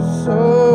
so